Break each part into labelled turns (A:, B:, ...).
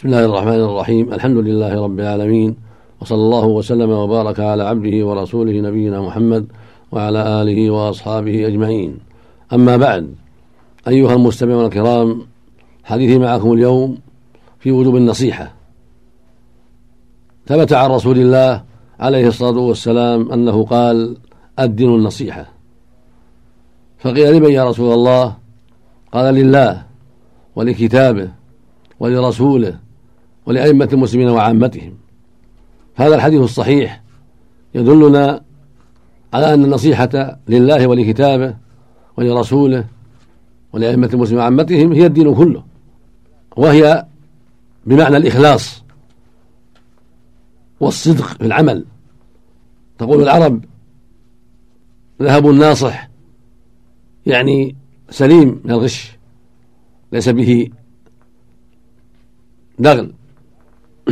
A: بسم الله الرحمن الرحيم الحمد لله رب العالمين وصلى الله وسلم وبارك على عبده ورسوله نبينا محمد وعلى اله واصحابه اجمعين اما بعد ايها المستمعون الكرام حديثي معكم اليوم في وجوب النصيحه ثبت عن رسول الله عليه الصلاه والسلام انه قال الدين النصيحه فقيل لمن يا رسول الله قال لله ولكتابه ولرسوله ولأئمة المسلمين وعامتهم. هذا الحديث الصحيح يدلنا على أن النصيحة لله ولكتابه ولرسوله ولأئمة المسلمين وعامتهم هي الدين كله وهي بمعنى الإخلاص والصدق في العمل. تقول العرب ذهب الناصح يعني سليم من الغش ليس به دغل.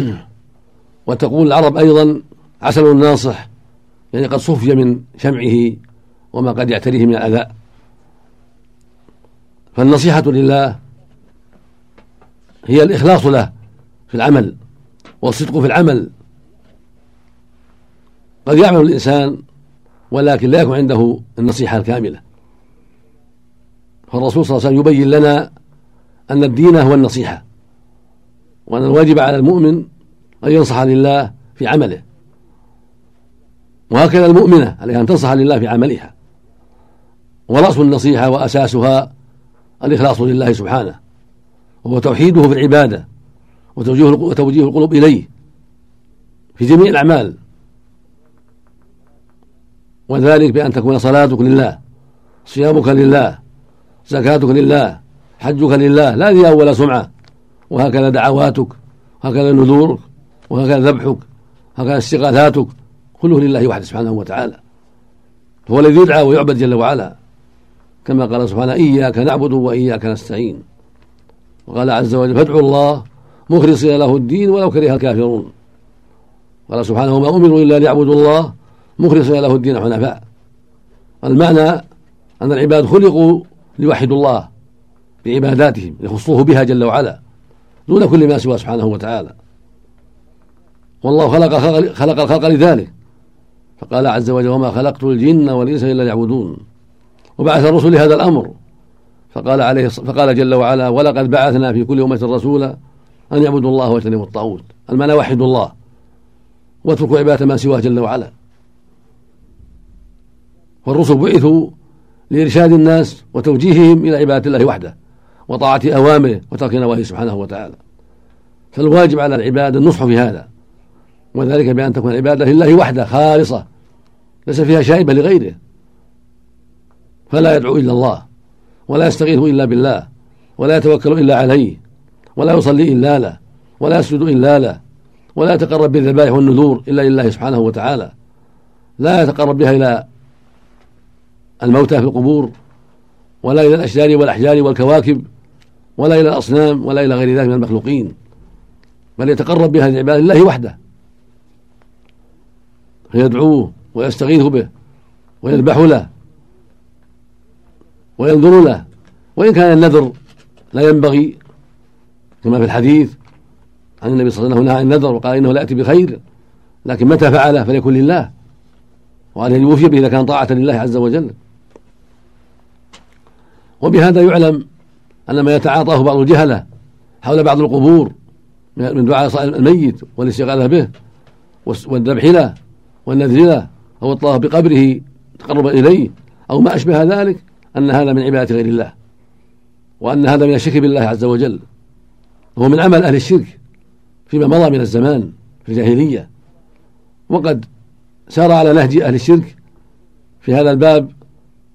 A: وتقول العرب أيضا عسل الناصح يعني قد صفي من شمعه وما قد يعتريه من الأذى. فالنصيحة لله هي الإخلاص له في العمل والصدق في العمل. قد يعمل الإنسان ولكن لا يكون عنده النصيحة الكاملة. فالرسول صلى الله عليه وسلم يبين لنا أن الدين هو النصيحة. وأن الواجب على المؤمن أن ينصح لله في عمله. وهكذا المؤمنة عليها أن تنصح لله في عملها. ورأس النصيحة وأساسها الإخلاص لله سبحانه. وهو توحيده في العبادة. وتوجيه وتوجيه القلوب إليه. في جميع الأعمال. وذلك بأن تكون صلاتك لله. صيامك لله. زكاتك لله. حجك لله. لا رياء ولا سمعة. وهكذا دعواتك وهكذا نذورك وهكذا ذبحك وهكذا استغاثاتك كله لله وحده سبحانه وتعالى. هو الذي يدعى ويعبد جل وعلا. كما قال سبحانه إياك نعبد وإياك نستعين. وقال عز وجل فادعوا الله مخلصين له الدين ولو كره الكافرون. قال سبحانه وما أمروا إلا ليعبدوا الله مخلصين له الدين حنفاء. المعنى أن العباد خلقوا ليوحدوا الله بعباداتهم يخصوه بها جل وعلا. دون كل ما سواه سبحانه وتعالى. والله خلق خلق الخلق لذلك. فقال عز وجل وما خلقت الجن والإنس إلا ليعبدون. وبعث الرسل لهذا الأمر. فقال عليه فقال جل وعلا ولقد بعثنا في كل أمة رسولا أن يعبدوا الله واجتنبوا الطاغوت. المعنى وحدوا الله. واتركوا عبادة ما سواه جل وعلا. والرسل بعثوا لإرشاد الناس وتوجيههم إلى عبادة الله وحده. وطاعة أوامره وترك نواهيه سبحانه وتعالى. فالواجب على العباد النصح في هذا وذلك بأن تكون العبادة لله وحده خالصة ليس فيها شائبة لغيره. فلا يدعو إلا الله ولا يستغيث إلا بالله ولا يتوكل إلا عليه ولا يصلي إلا له ولا يسجد إلا له ولا يتقرب بالذبائح والنذور إلا لله سبحانه وتعالى. لا يتقرب بها إلى الموتى في القبور ولا إلى الأشجار والأحجار والكواكب. ولا إلى الأصنام ولا إلى غير ذلك من المخلوقين بل يتقرب بهذه العبادة لله وحده فيدعوه ويستغيث به ويذبح له وينذر له وإن كان النذر لا ينبغي كما في الحديث عن النبي صلى الله عليه وسلم نهى عن النذر وقال إنه لا يأتي بخير لكن متى فعله فليكن لله وعليه أن يوفي به إذا كان طاعة لله عز وجل. وبهذا يعلم أن ما يتعاطاه بعض الجهلة حول بعض القبور من دعاء الميت والاستغاثة به والذبح له والنذر له أو الطواف بقبره تقربا إليه أو ما أشبه ذلك أن هذا من عبادة غير الله وأن هذا من الشرك بالله عز وجل. وهو من عمل أهل الشرك فيما مضى من الزمان في الجاهلية. وقد سار على نهج أهل الشرك في هذا الباب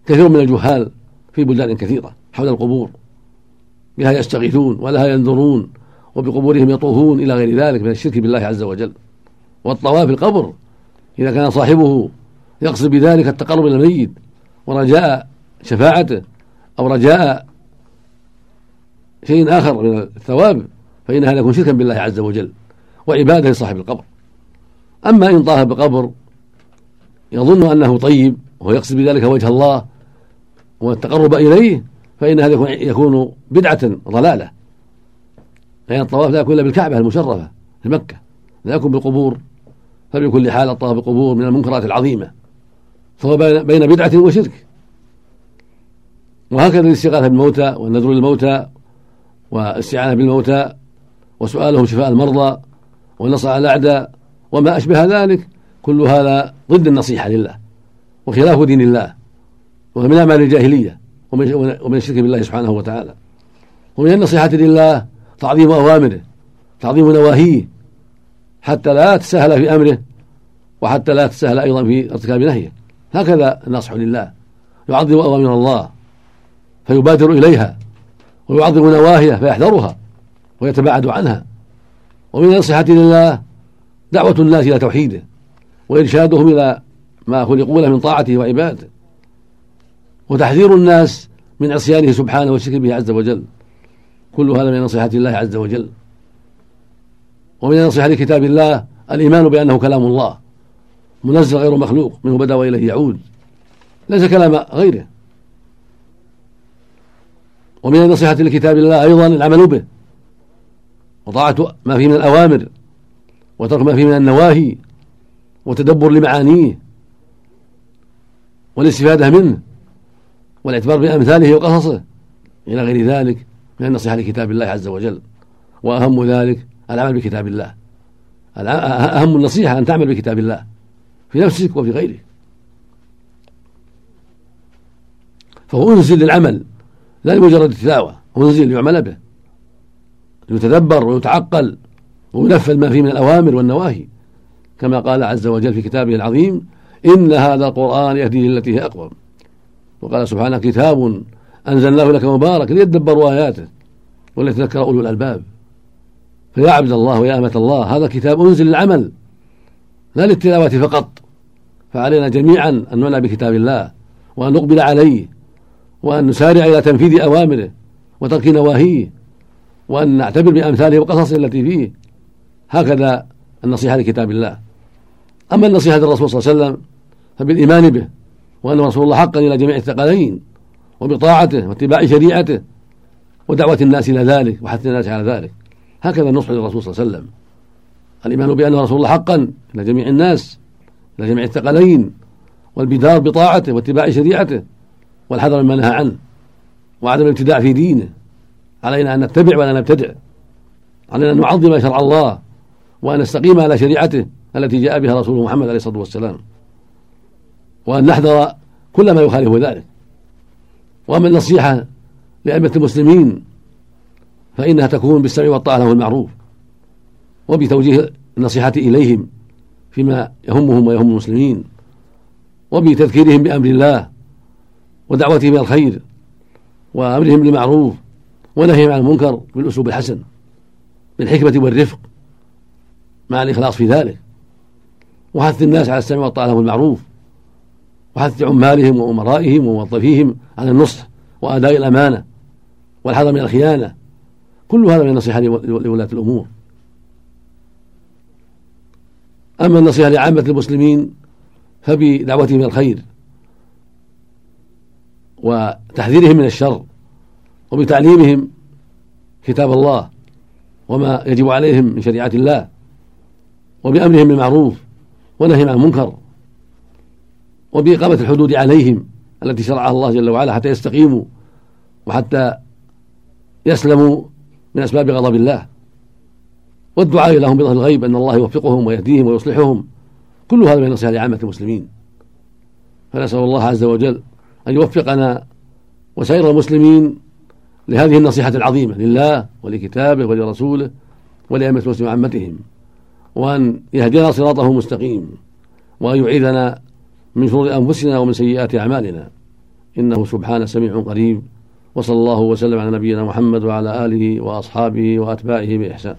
A: كثير من الجهال في بلدان كثيرة حول القبور. بها يستغيثون ولها ينذرون وبقبورهم يطوفون إلى غير ذلك من الشرك بالله عز وجل. والطواف القبر إذا كان صاحبه يقصد بذلك التقرب إلى الميت ورجاء شفاعته أو رجاء شيء آخر من الثواب فإن هذا يكون شركا بالله عز وجل وعبادة لصاحب القبر. أما إن طاف بقبر يظن أنه طيب وهو يقصد بذلك وجه الله والتقرب إليه فإن هذا يكون بدعة ضلالة. يعني الطواف لا يكون إلا بالكعبة المشرفة في مكة. لا يكون بالقبور. فبكل حال الطواف بالقبور من المنكرات العظيمة. فهو بين بدعة وشرك. وهكذا الاستغاثة بالموتى والنذر للموتى والاستعانة بالموتى وسؤالهم شفاء المرضى والنصر على الأعداء وما أشبه ذلك. كل هذا ضد النصيحة لله وخلاف دين الله ومن أعمال الجاهلية. ومن الشرك بالله سبحانه وتعالى. ومن النصيحة لله تعظيم أوامره تعظيم نواهيه حتى لا تسهل في أمره وحتى لا تسهل أيضا في ارتكاب نهيه. هكذا النصح لله. يعظم أوامر الله فيبادر إليها ويعظم نواهيه فيحذرها ويتباعد عنها. ومن النصيحة لله دعوة الناس إلى توحيده وارشادهم إلى ما خلقوا له من طاعته وعبادته وتحذير الناس من عصيانه سبحانه والشرك به عز وجل. كل هذا من نصيحة الله عز وجل. ومن النصيحة لكتاب الله الإيمان بأنه كلام الله. منزل غير مخلوق منه بدأ وإليه يعود. ليس كلام غيره. ومن النصيحة لكتاب الله أيضا العمل به. وطاعة ما فيه من الأوامر وترك ما فيه من النواهي وتدبر لمعانيه والاستفادة منه. والاعتبار بأمثاله وقصصه. إلى غير ذلك من النصيحة لكتاب الله عز وجل. وأهم ذلك العمل بكتاب الله. أهم النصيحة أن تعمل بكتاب الله. في نفسك وفي غيرك. فهو أنزل للعمل لا لمجرد التلاوة أنزل ليعمل به يتدبر ويتعقل وينفذ ما فيه من الأوامر والنواهي. كما قال عز وجل في كتابه العظيم إن هذا القرآن يهدي للتي هي أقوم. وقال سبحانه كتاب أنزلناه لك مبارك ليدبروا آياته وليتذكر أولو الألباب. فيا عبد الله ويا أمة الله هذا كتاب أنزل للعمل لا للتلاوة فقط. فعلينا جميعا أن نعنى بكتاب الله وأن نقبل عليه وأن نسارع إلى تنفيذ أوامره وترك نواهيه وأن نعتبر بأمثاله وقصصه التي فيه. هكذا النصيحة لكتاب الله. أما النصيحة للرسول صلى الله عليه وسلم فبالإيمان به وأن رسول الله حقا إلى جميع الثقلين وبطاعته واتباع شريعته ودعوة الناس إلى ذلك وحث الناس على ذلك. هكذا النصح للرسول صلى الله عليه وسلم. الإيمان بأن رسول الله حقا إلى جميع الناس إلى جميع الثقلين والبدار بطاعته واتباع شريعته والحذر مما نهى عنه وعدم الابتداع في دينه. علينا أن نتبع ولا نبتدع. علينا أن نعظم شرع الله وأن نستقيم على شريعته التي جاء بها رسوله محمد عليه الصلاة والسلام. وأن نحذر كل ما يخالف ذلك. وأما النصيحة لأئمة المسلمين فإنها تكون بالسمع والطاعة له المعروف وبتوجيه النصيحة إليهم فيما يهمهم ويهم المسلمين وبتذكيرهم بأمر الله ودعوتهم إلى الخير وأمرهم بالمعروف ونهيهم عن المنكر بالأسلوب الحسن بالحكمة والرفق مع الإخلاص في ذلك وحث الناس على السمع والطاعة له المعروف. وحث عمالهم وأمرائهم وموظفيهم على النصح وأداء الأمانة والحذر من الخيانة. كل هذا من النصيحة لولاة الأمور. أما النصيحة لعامة المسلمين فبدعوتهم إلى الخير وتحذيرهم من الشر وبتعليمهم كتاب الله وما يجب عليهم من شريعة الله وبأمرهم بالمعروف ونهيهم عن المنكر وبإقامة الحدود عليهم التي شرعها الله جل وعلا حتى يستقيموا وحتى يسلموا من أسباب غضب الله. والدعاء لهم بظهر الغيب أن الله يوفقهم ويهديهم ويصلحهم. كل هذا من النصيحة لعامة المسلمين. فنسأل الله عز وجل أن يوفقنا وسائر المسلمين لهذه النصيحة العظيمة لله ولكتابه ولرسوله ولأئمة المسلمين وعامتهم وأن يهدينا صراطه المستقيم وأن يعيذنا من شرور أنفسنا ومن سيئات أعمالنا. إنه سبحانه سميع قريب. وصلى الله وسلم على نبينا محمد وعلى آله وأصحابه وأتباعه بإحسان.